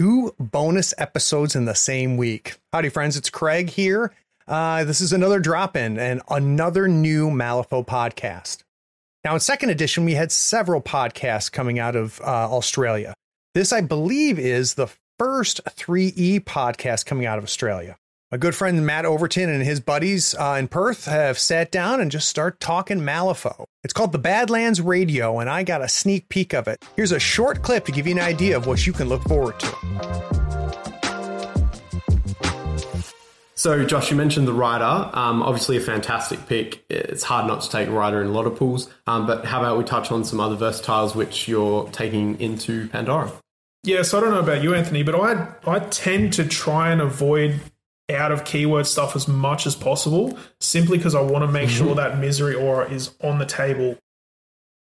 two bonus episodes in the same week. Howdy, friends. It's Craig here. Uh, this is another drop in and another new Malifaux podcast. Now, in second edition, we had several podcasts coming out of uh, Australia. This, I believe, is the first 3E podcast coming out of Australia. My good friend Matt Overton and his buddies uh, in Perth have sat down and just start talking Malifaux. It's called the Badlands Radio, and I got a sneak peek of it. Here's a short clip to give you an idea of what you can look forward to. So, Josh, you mentioned the rider. Um, obviously, a fantastic pick. It's hard not to take a rider in a lot of pools. Um, but how about we touch on some other versatiles which you're taking into Pandora? Yeah, so I don't know about you, Anthony, but I I tend to try and avoid out of keyword stuff as much as possible, simply because I want to make mm-hmm. sure that misery aura is on the table,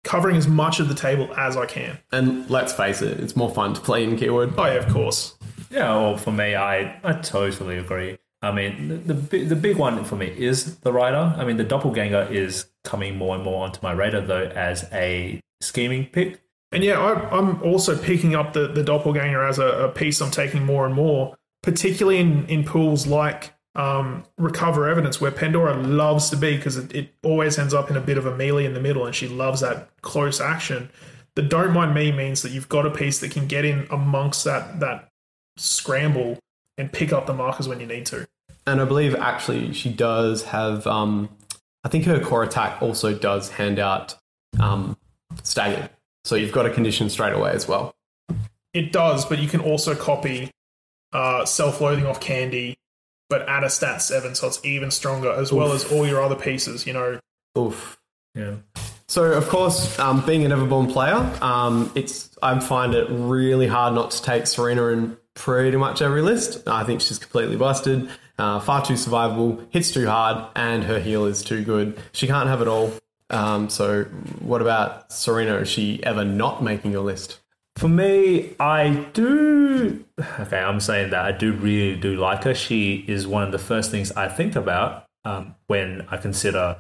covering as much of the table as I can. And let's face it, it's more fun to play in keyword. Oh yeah, of course. Yeah, well, for me, I, I totally agree. I mean, the, the the big one for me is the rider. I mean, the doppelganger is coming more and more onto my radar though as a scheming pick. And yeah, i I, am also picking up the, the doppelganger as a, a, piece I'm taking more and more particularly in, in pools like um, recover evidence, where Pandora loves to be because it, it, always ends up in a bit of a melee in the middle, and she loves that close action. The don't mind me means that you've got a piece that can get in amongst that that scramble and pick up the markers when you need to. And I believe actually she does have. Um, I think her core attack also does hand out um, staggered, so you've got a condition straight away as well. It does, but you can also copy uh, self-loathing off candy, but at a stat seven, so it's even stronger, as Oof. well as all your other pieces. You know. Oof. Yeah. So of course, um, being a Neverborn player, um, it's I find it really hard not to take Serena in pretty much every list. I think she's completely busted, uh, far too survivable, hits too hard, and her heal is too good. She can't have it all. Um, so what about Serena? Is she ever not making your list? For me, I do. Okay, I'm saying that I do really do like her. She is one of the first things I think about um, when I consider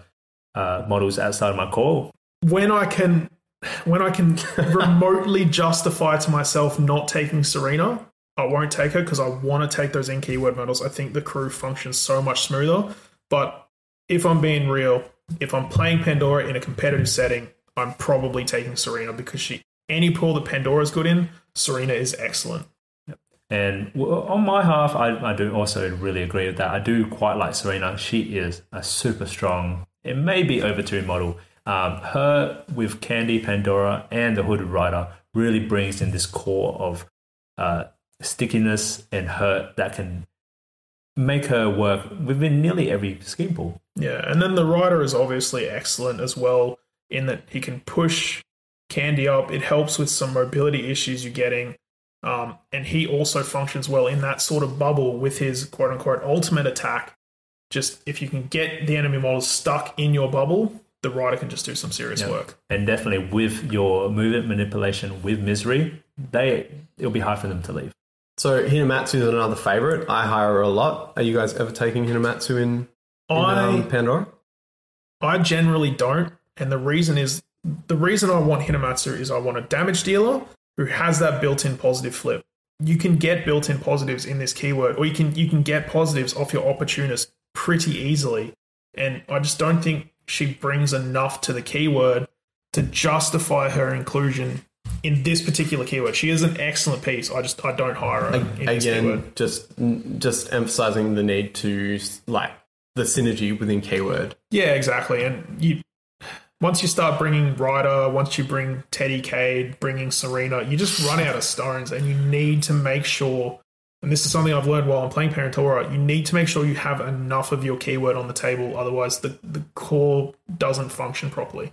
uh, models outside of my core. When I can, when I can remotely justify to myself not taking Serena, I won't take her because I want to take those in keyword models. I think the crew functions so much smoother. But if I'm being real, if I'm playing Pandora in a competitive setting, I'm probably taking Serena because she any pool that Pandora's good in, Serena is excellent. And on my half, I, I do also really agree with that. I do quite like Serena. She is a super strong, it may be over two model. Um, her with Candy, Pandora, and the Hooded Rider really brings in this core of uh, stickiness and hurt that can make her work within nearly every scheme pool. Yeah, and then the rider is obviously excellent as well in that he can push Candy up. It helps with some mobility issues you're getting. Um, and he also functions well in that sort of bubble with his quote unquote ultimate attack. Just if you can get the enemy models stuck in your bubble, the rider can just do some serious yeah. work. And definitely with your movement manipulation with misery, they it'll be hard for them to leave. So Hinamatsu is another favorite. I hire her a lot. Are you guys ever taking Hinamatsu in, in I, um, Pandora? I generally don't, and the reason is the reason I want Hinamatsu is I want a damage dealer who has that built-in positive flip. You can get built-in positives in this keyword, or you can you can get positives off your opportunist pretty easily. And I just don't think she brings enough to the keyword to justify her inclusion in this particular keyword. She is an excellent piece. I just I don't hire her. Again, just just emphasizing the need to like the synergy within keyword. Yeah, exactly. And you once you start bringing Rider, once you bring Teddy Kade, bringing Serena, you just run out of stones and you need to make sure, and this is something I've learned while I'm playing Pandora, you need to make sure you have enough of your keyword on the table. Otherwise, the, the core doesn't function properly.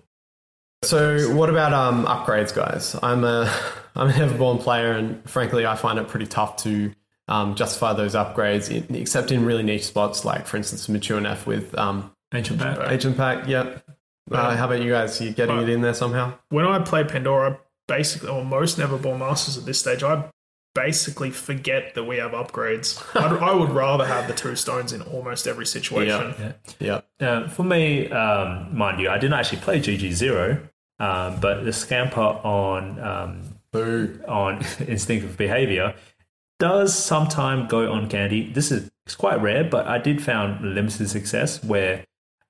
So, what about um, upgrades, guys? I'm a I'm a Neverborn player, and frankly, I find it pretty tough to um, justify those upgrades, in, except in really niche spots, like for instance, Mature Neff with um, Ancient Pact. Ancient Pact, yep. Uh, how about you guys? Are you getting it in there somehow? When I play Pandora, basically, or most Neverborn Masters at this stage, I basically forget that we have upgrades. I would rather have the two stones in almost every situation. Yeah. yeah. yeah. for me, um, mind you, I didn't actually play GG0, um, but the scamper on um, on instinctive behavior does sometimes go on candy. This is it's quite rare, but I did found limited success where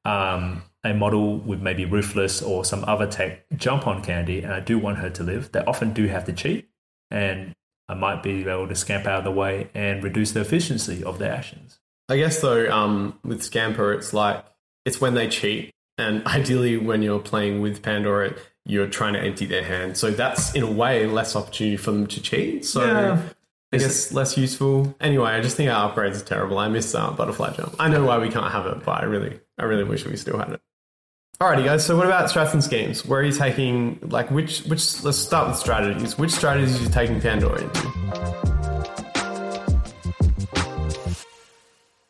um, a model with maybe ruthless or some other tech jump on candy, and I do want her to live. They often do have to cheat, and I might be able to scamp out of the way and reduce the efficiency of their actions. I guess though, um, with Scamper, it's like it's when they cheat, and ideally when you're playing with Pandora, you're trying to empty their hand. So that's in a way less opportunity for them to cheat. So Yeah. I guess less useful. Anyway, I just think our upgrades are terrible. I miss uh, butterfly jump. I know why we can't have it, but I really, I really wish we still had it. Alrighty, guys. So what about strats and schemes? Where are you taking? Like, which, which? Let's start with strategies. Which strategies are you taking Pandora into?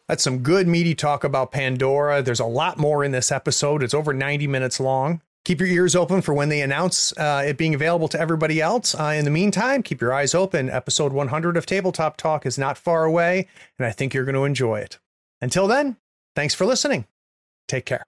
That's some good meaty talk about Pandora. There's a lot more in this episode. It's over 90 minutes long. Keep your ears open for when they announce uh, it being available to everybody else. Uh, in the meantime, keep your eyes open. Episode 100 of Tabletop Talk is not far away, and I think you're going to enjoy it. Until then, thanks for listening. Take care.